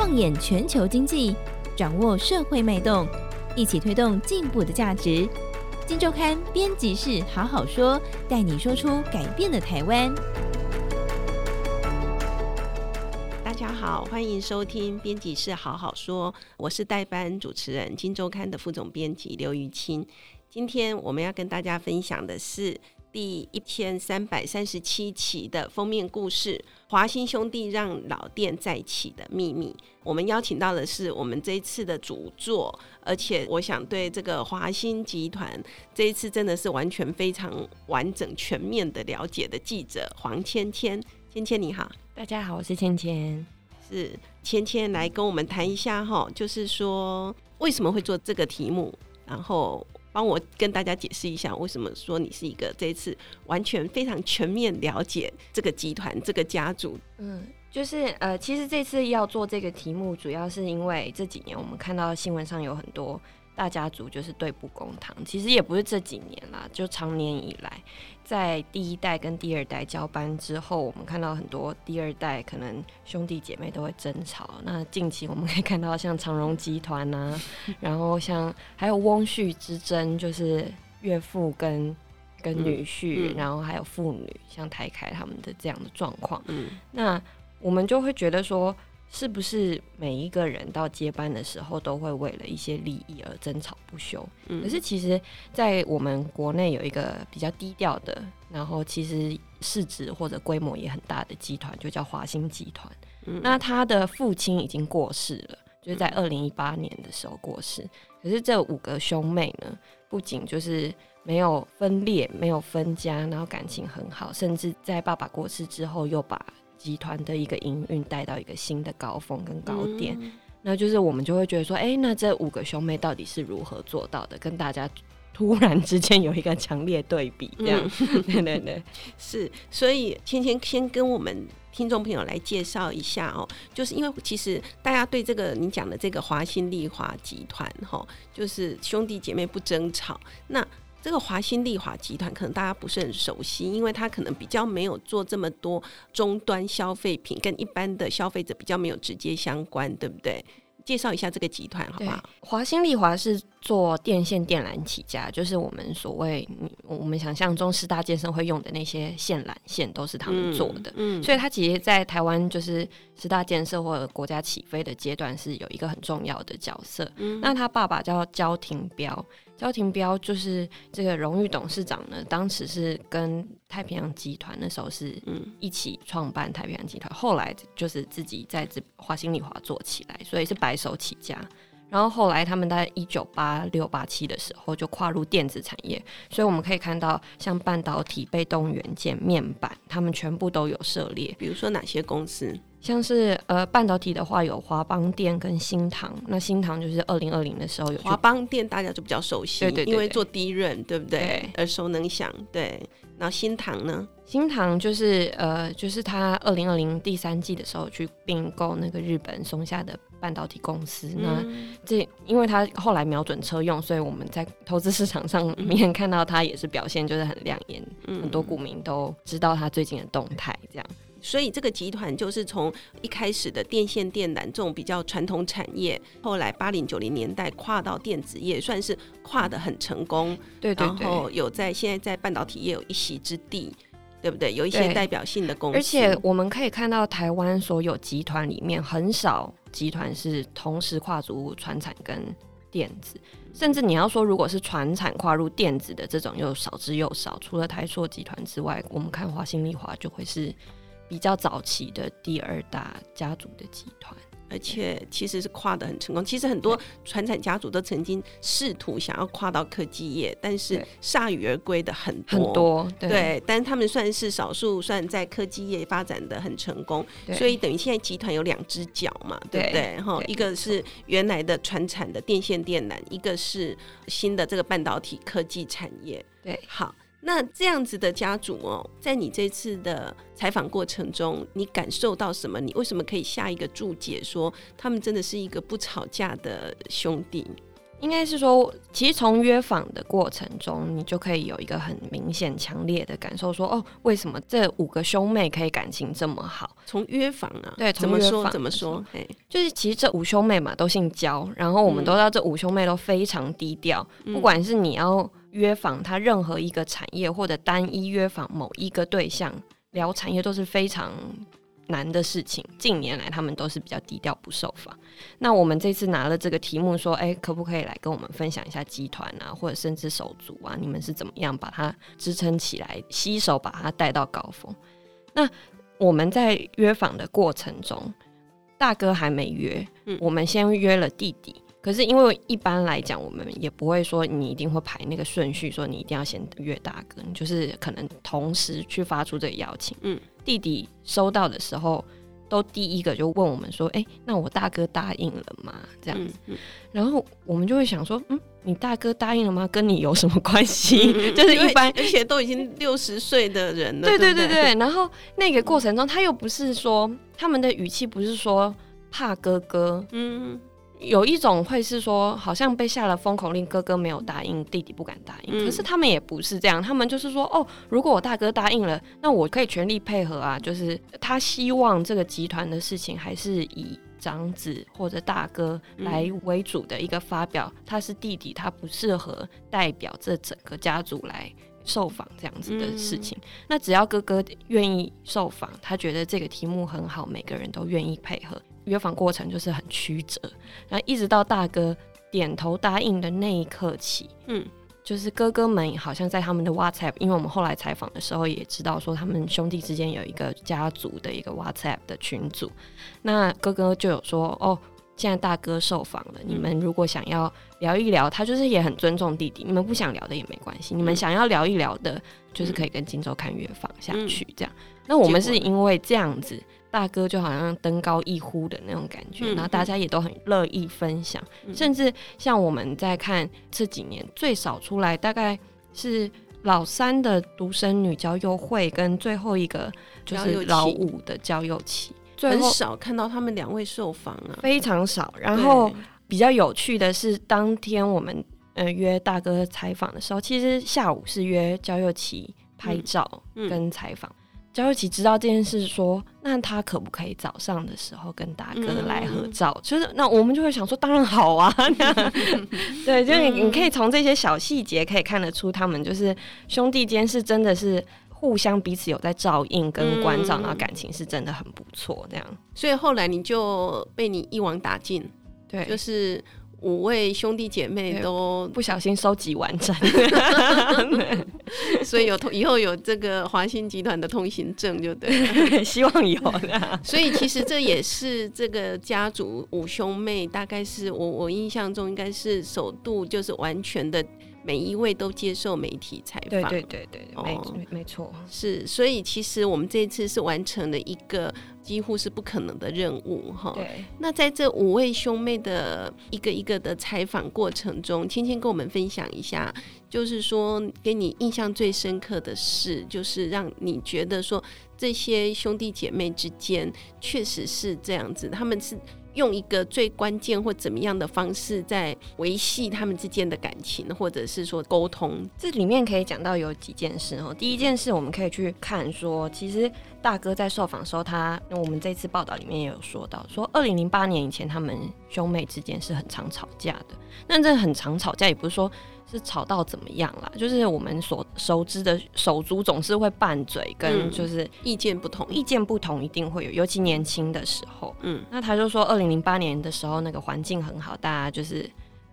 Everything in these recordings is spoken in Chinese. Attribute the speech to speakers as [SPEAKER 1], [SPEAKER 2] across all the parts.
[SPEAKER 1] 放眼全球经济，掌握社会脉动，一起推动进步的价值。金周刊编辑室好好说，带你说出改变的台湾。
[SPEAKER 2] 大家好，欢迎收听编辑室好好说，我是代班主持人，金周刊的副总编辑刘玉清。今天我们要跟大家分享的是。第一千三百三十七期的封面故事：华兴兄弟让老店再起的秘密。我们邀请到的是我们这一次的主作，而且我想对这个华兴集团这一次真的是完全非常完整全面的了解的记者黄芊芊。芊芊你好，
[SPEAKER 3] 大家好，我是芊芊，
[SPEAKER 2] 是芊芊来跟我们谈一下哈，就是说为什么会做这个题目，然后。帮我跟大家解释一下，为什么说你是一个这一次完全非常全面了解这个集团、这个家族？
[SPEAKER 3] 嗯，就是呃，其实这次要做这个题目，主要是因为这几年我们看到新闻上有很多。大家族就是对簿公堂，其实也不是这几年啦，就常年以来，在第一代跟第二代交班之后，我们看到很多第二代可能兄弟姐妹都会争吵。那近期我们可以看到像长荣集团啊，然后像还有翁婿之争，就是岳父跟跟女婿，嗯嗯、然后还有父女，像台凯他们的这样的状况。嗯，那我们就会觉得说。是不是每一个人到接班的时候都会为了一些利益而争吵不休？嗯，可是其实，在我们国内有一个比较低调的，然后其实市值或者规模也很大的集团，就叫华兴集团。嗯，那他的父亲已经过世了，就是在二零一八年的时候过世。可是这五个兄妹呢，不仅就是没有分裂，没有分家，然后感情很好，甚至在爸爸过世之后又把。集团的一个营运带到一个新的高峰跟高点，嗯、那就是我们就会觉得说，哎、欸，那这五个兄妹到底是如何做到的？跟大家突然之间有一个强烈对比，这样，嗯、对对对，
[SPEAKER 2] 是。所以芊芊先跟我们听众朋友来介绍一下哦，就是因为其实大家对这个你讲的这个华新丽华集团哈，就是兄弟姐妹不争吵，那。这个华新丽华集团可能大家不是很熟悉，因为它可能比较没有做这么多终端消费品，跟一般的消费者比较没有直接相关，对不对？介绍一下这个集团好不好？
[SPEAKER 3] 华新丽华是做电线电缆起家，就是我们所谓我们想象中十大建设会用的那些线缆线都是他们做的，嗯，嗯，所以它其实，在台湾就是十大建设或者国家起飞的阶段是有一个很重要的角色。嗯，那他爸爸叫焦廷彪。焦廷彪就是这个荣誉董事长呢，当时是跟太平洋集团那时候是一起创办太平洋集团，后来就是自己在这华兴里华做起来，所以是白手起家。然后后来他们在一九八六八七的时候就跨入电子产业，所以我们可以看到像半导体、被动元件、面板，他们全部都有涉猎。
[SPEAKER 2] 比如说哪些公司？
[SPEAKER 3] 像是呃半导体的话，有华邦电跟新唐。那新唐就是二零二零的时候有
[SPEAKER 2] 华邦电，大家就比较熟悉，
[SPEAKER 3] 对对，对对，
[SPEAKER 2] 因为做低润，对不对？对耳熟能详。对，然后新唐呢？
[SPEAKER 3] 新唐就是呃，就是他二零二零第三季的时候去并购那个日本松下的半导体公司。嗯、那这因为他后来瞄准车用，所以我们在投资市场上 面看到他也是表现就是很亮眼，嗯、很多股民都知道他最近的动态这样。
[SPEAKER 2] 所以这个集团就是从一开始的电线电缆这种比较传统产业，后来八零九零年代跨到电子业，算是跨得很成功。
[SPEAKER 3] 对对对。
[SPEAKER 2] 然后有在现在在半导体业有一席之地，对不对？有一些代表性的公司。
[SPEAKER 3] 而且我们可以看到，台湾所有集团里面很少集团是同时跨足船产跟电子，甚至你要说如果是船产跨入电子的这种，又少之又少。除了台硕集团之外，我们看华兴丽华就会是。比较早期的第二大家族的集团，
[SPEAKER 2] 而且其实是跨得很成功。其实很多传产家族都曾经试图想要跨到科技业，但是铩羽而归的很多。
[SPEAKER 3] 很多对，
[SPEAKER 2] 对，但是他们算是少数，算在科技业发展的很成功。所以等于现在集团有两只脚嘛，对不对？哈，一个是原来的传产的电线电缆，一个是新的这个半导体科技产业。
[SPEAKER 3] 对，
[SPEAKER 2] 好。那这样子的家族哦，在你这次的采访过程中，你感受到什么？你为什么可以下一个注解说他们真的是一个不吵架的兄弟？
[SPEAKER 3] 应该是说，其实从约访的过程中，你就可以有一个很明显、强烈的感受说，说哦，为什么这五个兄妹可以感情这么好？
[SPEAKER 2] 从约访啊，
[SPEAKER 3] 对，
[SPEAKER 2] 怎么说？怎么说？哎，
[SPEAKER 3] 就是其实这五兄妹嘛，都姓焦，然后我们都知道这五兄妹都非常低调，嗯、不管是你要约访他任何一个产业，或者单一约访某一个对象聊产业，都是非常。难的事情，近年来他们都是比较低调不受访。那我们这次拿了这个题目，说，哎、欸，可不可以来跟我们分享一下集团啊，或者甚至手足啊，你们是怎么样把它支撑起来，携手把它带到高峰？那我们在约访的过程中，大哥还没约，嗯、我们先约了弟弟。可是因为一般来讲，我们也不会说你一定会排那个顺序，说你一定要先约大哥，你就是可能同时去发出这个邀请，嗯。弟弟收到的时候，都第一个就问我们说：“哎、欸，那我大哥答应了吗？”这样子，嗯嗯、然后我们就会想说：“嗯，你大哥答应了吗？跟你有什么关系？”嗯、就是一般，
[SPEAKER 2] 而且都已经六十岁的人了。
[SPEAKER 3] 对对对对。对然后那个过程中，他又不是说他们的语气不是说怕哥哥，嗯。有一种会是说，好像被下了封口令，哥哥没有答应，弟弟不敢答应。嗯、可是他们也不是这样，他们就是说，哦，如果我大哥答应了，那我可以全力配合啊。就是他希望这个集团的事情还是以长子或者大哥来为主的一个发表。嗯、他是弟弟，他不适合代表这整个家族来受访这样子的事情。嗯、那只要哥哥愿意受访，他觉得这个题目很好，每个人都愿意配合。约访过程就是很曲折，然后一直到大哥点头答应的那一刻起，嗯，就是哥哥们好像在他们的 WhatsApp，因为我们后来采访的时候也知道说，他们兄弟之间有一个家族的一个 WhatsApp 的群组，那哥哥就有说，哦，现在大哥受访了，你们如果想要聊一聊，他就是也很尊重弟弟，你们不想聊的也没关系，你们想要聊一聊的，就是可以跟荆州看约访下去这样。那我们是因为这样子。大哥就好像登高一呼的那种感觉，嗯、然后大家也都很乐意分享，嗯、甚至像我们在看这几年最少出来，大概是老三的独生女焦幼惠跟最后一个就是老五的焦幼期，
[SPEAKER 2] 很少看到他们两位受访啊，
[SPEAKER 3] 非常少。然后比较有趣的是，当天我们呃约大哥采访的时候，其实下午是约焦幼期拍照跟采访。焦幼期知道这件事，说：“那他可不可以早上的时候跟大哥来合照？”嗯、就是那我们就会想说：“当然好啊！” 对，就是你你可以从这些小细节可以看得出，他们就是兄弟间是真的是互相彼此有在照应跟关照，嗯、然后感情是真的很不错。这样，
[SPEAKER 2] 所以后来你就被你一网打尽，
[SPEAKER 3] 对，
[SPEAKER 2] 就是。五位兄弟姐妹都
[SPEAKER 3] 不小心收集完整，
[SPEAKER 2] 所以有以后有这个华兴集团的通行证就对，
[SPEAKER 3] 希望有。
[SPEAKER 2] 所以其实这也是这个家族五兄妹，大概是我我印象中应该是首度就是完全的。每一位都接受媒体采访，
[SPEAKER 3] 对对对对，哦、没没错，
[SPEAKER 2] 是，所以其实我们这一次是完成了一个几乎是不可能的任务，哈。对。那在这五位兄妹的一个一个的采访过程中，芊芊跟我们分享一下，就是说给你印象最深刻的事，就是让你觉得说这些兄弟姐妹之间确实是这样子，他们是。用一个最关键或怎么样的方式在维系他们之间的感情，或者是说沟通。
[SPEAKER 3] 这里面可以讲到有几件事哦。第一件事，我们可以去看说，其实大哥在受访的时候，他我们这次报道里面也有说到，说二零零八年以前，他们兄妹之间是很常吵架的。那这很常吵架，也不是说。是吵到怎么样啦？就是我们所熟知的手足总是会拌嘴，跟就是
[SPEAKER 2] 意见不同，
[SPEAKER 3] 意见不同一定会有，尤其年轻的时候。嗯，那他就说，二零零八年的时候，那个环境很好，大家就是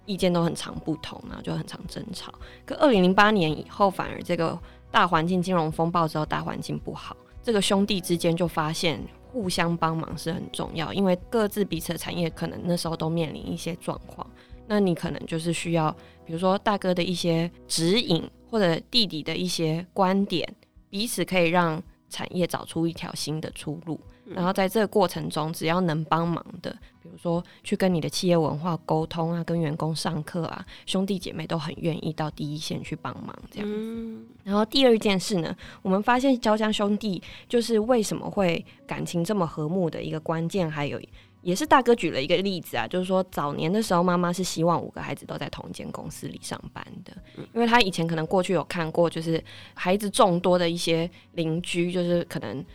[SPEAKER 3] 意见都很常不同，然后就很常争吵。可二零零八年以后，反而这个大环境金融风暴之后，大环境不好，这个兄弟之间就发现互相帮忙是很重要，因为各自彼此的产业可能那时候都面临一些状况。那你可能就是需要，比如说大哥的一些指引，或者弟弟的一些观点，彼此可以让产业找出一条新的出路。然后在这个过程中，只要能帮忙的，比如说去跟你的企业文化沟通啊，跟员工上课啊，兄弟姐妹都很愿意到第一线去帮忙这样子。然后第二件事呢，我们发现焦江兄弟就是为什么会感情这么和睦的一个关键，还有也是大哥举了一个例子啊，就是说早年的时候，妈妈是希望五个孩子都在同一间公司里上班的，因为他以前可能过去有看过，就是孩子众多的一些邻居，就是可能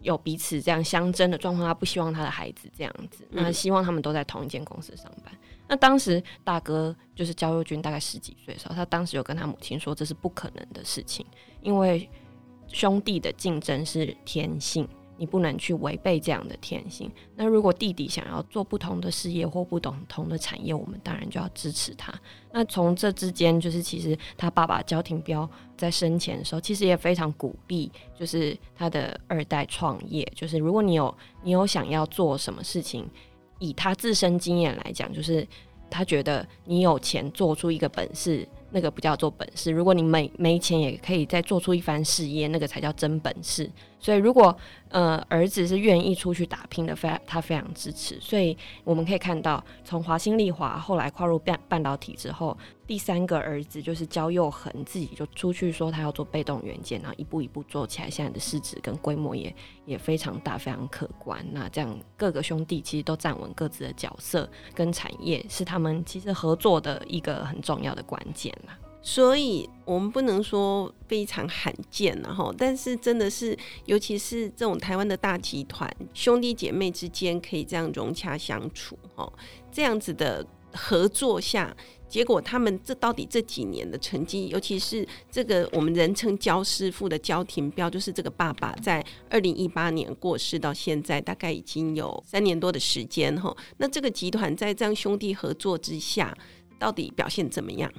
[SPEAKER 3] 有彼此这样相争的状况，他不希望他的孩子这样子，那希望他们都在同一间公司上班。那当时大哥就是焦佑军，大概十几岁的时候，他当时有跟他母亲说，这是不可能的事情，因为兄弟的竞争是天性。你不能去违背这样的天性。那如果弟弟想要做不同的事业或不同同的产业，我们当然就要支持他。那从这之间，就是其实他爸爸焦廷彪在生前的时候，其实也非常鼓励，就是他的二代创业。就是如果你有你有想要做什么事情，以他自身经验来讲，就是他觉得你有钱做出一个本事。那个不叫做本事，如果你没没钱也可以再做出一番事业，那个才叫真本事。所以，如果呃儿子是愿意出去打拼的，非他非常支持。所以我们可以看到，从华新丽华后来跨入半半导体之后，第三个儿子就是焦佑恒自己就出去说他要做被动元件，然后一步一步做起来，现在的市值跟规模也也非常大，非常可观。那这样各个兄弟其实都站稳各自的角色跟产业，是他们其实合作的一个很重要的关键。
[SPEAKER 2] 所以我们不能说非常罕见，然后，但是真的是，尤其是这种台湾的大集团，兄弟姐妹之间可以这样融洽相处，哦，这样子的合作下，结果他们这到底这几年的成绩，尤其是这个我们人称焦师傅的焦廷彪，就是这个爸爸，在二零一八年过世到现在，大概已经有三年多的时间，哈，那这个集团在这样兄弟合作之下，到底表现怎么样？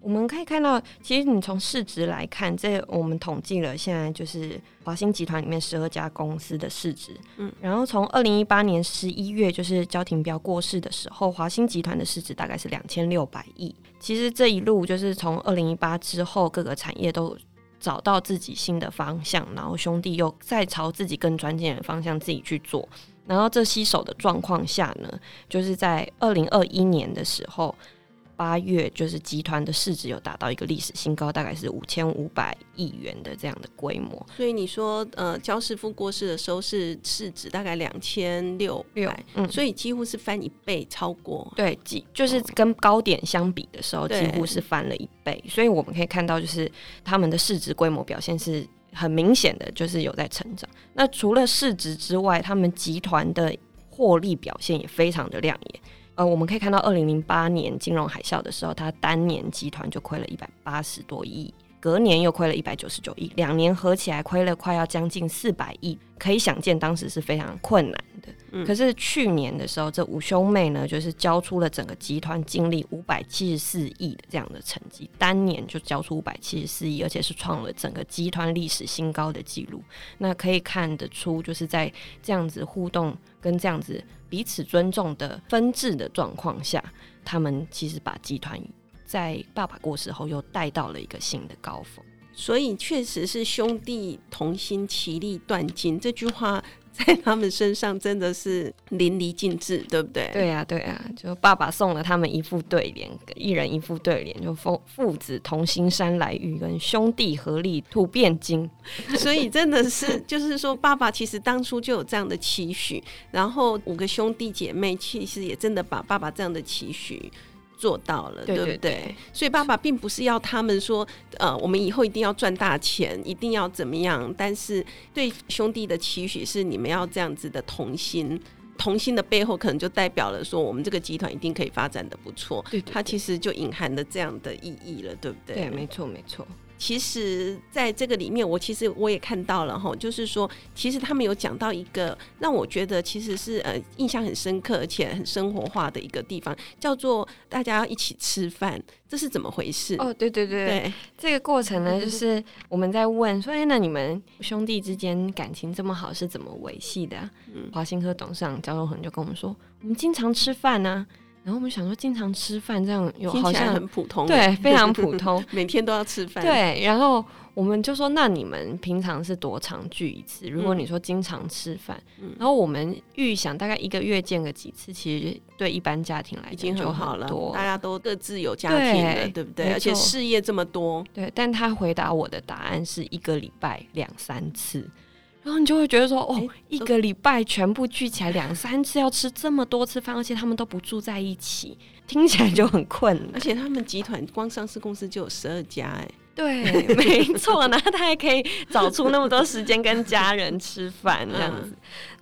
[SPEAKER 3] 我们可以看到，其实你从市值来看，这我们统计了现在就是华兴集团里面十二家公司的市值。嗯，然后从二零一八年十一月，就是焦廷彪过世的时候，华兴集团的市值大概是两千六百亿。其实这一路就是从二零一八之后，各个产业都找到自己新的方向，然后兄弟又再朝自己更专业的方向自己去做。然后这吸手的状况下呢，就是在二零二一年的时候。八月就是集团的市值有达到一个历史新高，大概是五千五百亿元的这样的规模。
[SPEAKER 2] 所以你说，呃，焦师傅过世的时候是市值大概两千六百，嗯，所以几乎是翻一倍，超过。
[SPEAKER 3] 对，几就是跟高点相比的时候，几乎是翻了一倍。所以我们可以看到，就是他们的市值规模表现是很明显的，就是有在成长。那除了市值之外，他们集团的获利表现也非常的亮眼。呃，我们可以看到，二零零八年金融海啸的时候，它单年集团就亏了一百八十多亿，隔年又亏了一百九十九亿，两年合起来亏了快要将近四百亿，可以想见当时是非常困难的。嗯、可是去年的时候，这五兄妹呢，就是交出了整个集团净利五百七十四亿的这样的成绩，单年就交出五百七十四亿，而且是创了整个集团历史新高的记录。那可以看得出，就是在这样子互动跟这样子。彼此尊重的分治的状况下，他们其实把集团在爸爸过世后又带到了一个新的高峰。
[SPEAKER 2] 所以，确实是兄弟同心，其利断金这句话。在他们身上真的是淋漓尽致，对不对？
[SPEAKER 3] 对呀、啊，对呀、啊，就爸爸送了他们一副对联，一人一副对联，就父父子同心山来玉，跟兄弟合力吐变金。
[SPEAKER 2] 所以真的是，就是说，爸爸其实当初就有这样的期许，然后五个兄弟姐妹其实也真的把爸爸这样的期许。做到了，对，对，对不对？所以爸爸并不是要他们说，呃，我们以后一定要赚大钱，一定要怎么样。但是对兄弟的期许是，你们要这样子的同心，同心的背后可能就代表了说，我们这个集团一定可以发展的不错。对，对，对，它其实就隐含了这样的意义了，对不对？
[SPEAKER 3] 对，没错，没错。
[SPEAKER 2] 其实，在这个里面，我其实我也看到了哈，就是说，其实他们有讲到一个让我觉得其实是呃印象很深刻而且很生活化的一个地方，叫做大家要一起吃饭，这是怎么回事？
[SPEAKER 3] 哦，对对对对，这个过程呢，就是我们在问说，哎，那你们兄弟之间感情这么好，是怎么维系的啊？嗯，华兴科董事长焦荣恒就跟我们说，我们经常吃饭呢。然后我们想说，经常吃饭这样有好像
[SPEAKER 2] 很普通，
[SPEAKER 3] 对，非常普 通，
[SPEAKER 2] 每天都要吃饭。
[SPEAKER 3] 对，然后我们就说，那你们平常是多常聚一次？如果你说经常吃饭，嗯、然后我们预想大概一个月见个几次，其实对一般家庭来讲
[SPEAKER 2] 已经很好了。大家都各自有家庭了，对，对不对？而且事业这么多，
[SPEAKER 3] 对。但他回答我的答案是一个礼拜两三次。然后你就会觉得说，哦，一个礼拜全部聚起来两三次要吃这么多次饭，而且他们都不住在一起，听起来就很困难。
[SPEAKER 2] 而且他们集团光上市公司就有十二家，哎，
[SPEAKER 3] 对，没错，然后他还可以找出那么多时间跟家人吃饭这样子。嗯、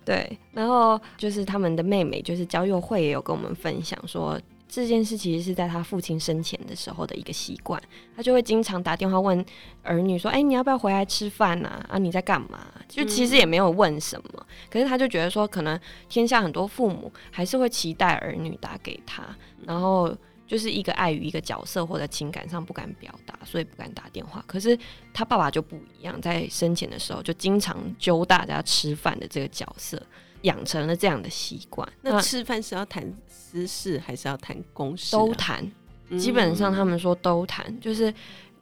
[SPEAKER 3] 对，然后就是他们的妹妹，就是焦佑慧也有跟我们分享说。这件事其实是在他父亲生前的时候的一个习惯，他就会经常打电话问儿女说：“哎，你要不要回来吃饭啊？啊，你在干嘛？”就其实也没有问什么，可是他就觉得说，可能天下很多父母还是会期待儿女打给他，然后就是一个碍于一个角色或者情感上不敢表达，所以不敢打电话。可是他爸爸就不一样，在生前的时候就经常揪大家吃饭的这个角色。养成了这样的习惯。
[SPEAKER 2] 那吃饭是要谈私事还是要谈公事？
[SPEAKER 3] 都谈，基本上他们说都谈，嗯、就是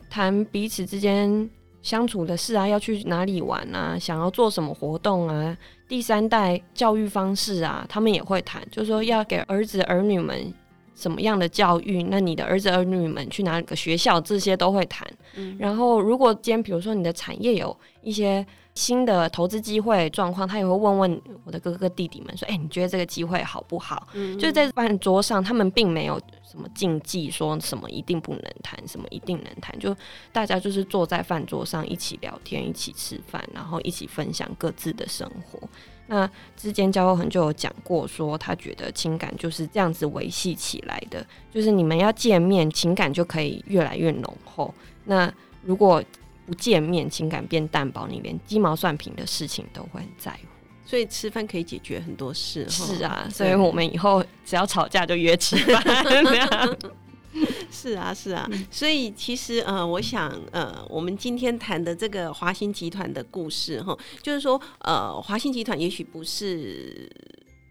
[SPEAKER 3] 谈彼此之间相处的事啊，要去哪里玩啊，想要做什么活动啊，第三代教育方式啊，他们也会谈，就是说要给儿子儿女们什么样的教育，那你的儿子儿女们去哪个学校，这些都会谈。嗯、然后如果今天比如说你的产业有一些。新的投资机会状况，他也会问问我的哥哥弟弟们说：“哎、欸，你觉得这个机会好不好？”嗯、就是在饭桌上，他们并没有什么禁忌，说什么一定不能谈，什么一定能谈。就大家就是坐在饭桌上一起聊天，一起吃饭，然后一起分享各自的生活。那之间焦佑恒就有讲过，说他觉得情感就是这样子维系起来的，就是你们要见面，情感就可以越来越浓厚。那如果不见面，情感变淡薄，你连鸡毛蒜皮的事情都会很在乎。
[SPEAKER 2] 所以吃饭可以解决很多事。
[SPEAKER 3] 是啊，所以我们以后只要吵架就约吃饭。
[SPEAKER 2] 是啊，是啊。所以其实呃，我想呃，我们今天谈的这个华兴集团的故事哈，就是说呃，华兴集团也许不是。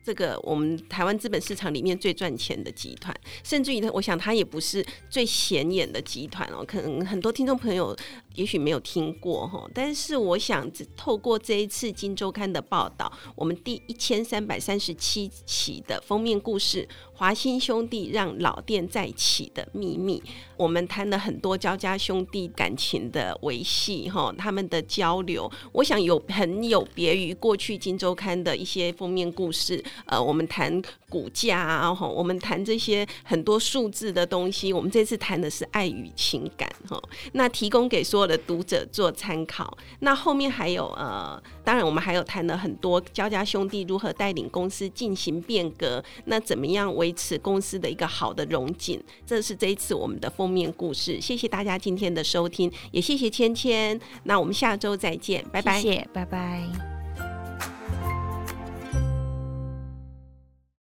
[SPEAKER 2] 这个我们台湾资本市场里面最赚钱的集团，甚至于，我想它也不是最显眼的集团哦。可能很多听众朋友也许没有听过哈，但是我想只透过这一次《金周刊》的报道，我们第一千三百三十七期的封面故事。华新兄弟让老店再起的秘密，我们谈了很多焦家兄弟感情的维系，哈，他们的交流，我想有很有别于过去《金周刊》的一些封面故事。呃，我们谈股价啊，哈，我们谈这些很多数字的东西，我们这次谈的是爱与情感，哈，那提供给所有的读者做参考。那后面还有呃，当然我们还有谈了很多焦家兄弟如何带领公司进行变革，那怎么样维持公司的一个好的融景，这是这一次我们的封面故事。谢谢大家今天的收听，也谢谢芊芊。那我们下周再见，拜拜。
[SPEAKER 3] 谢谢，拜拜。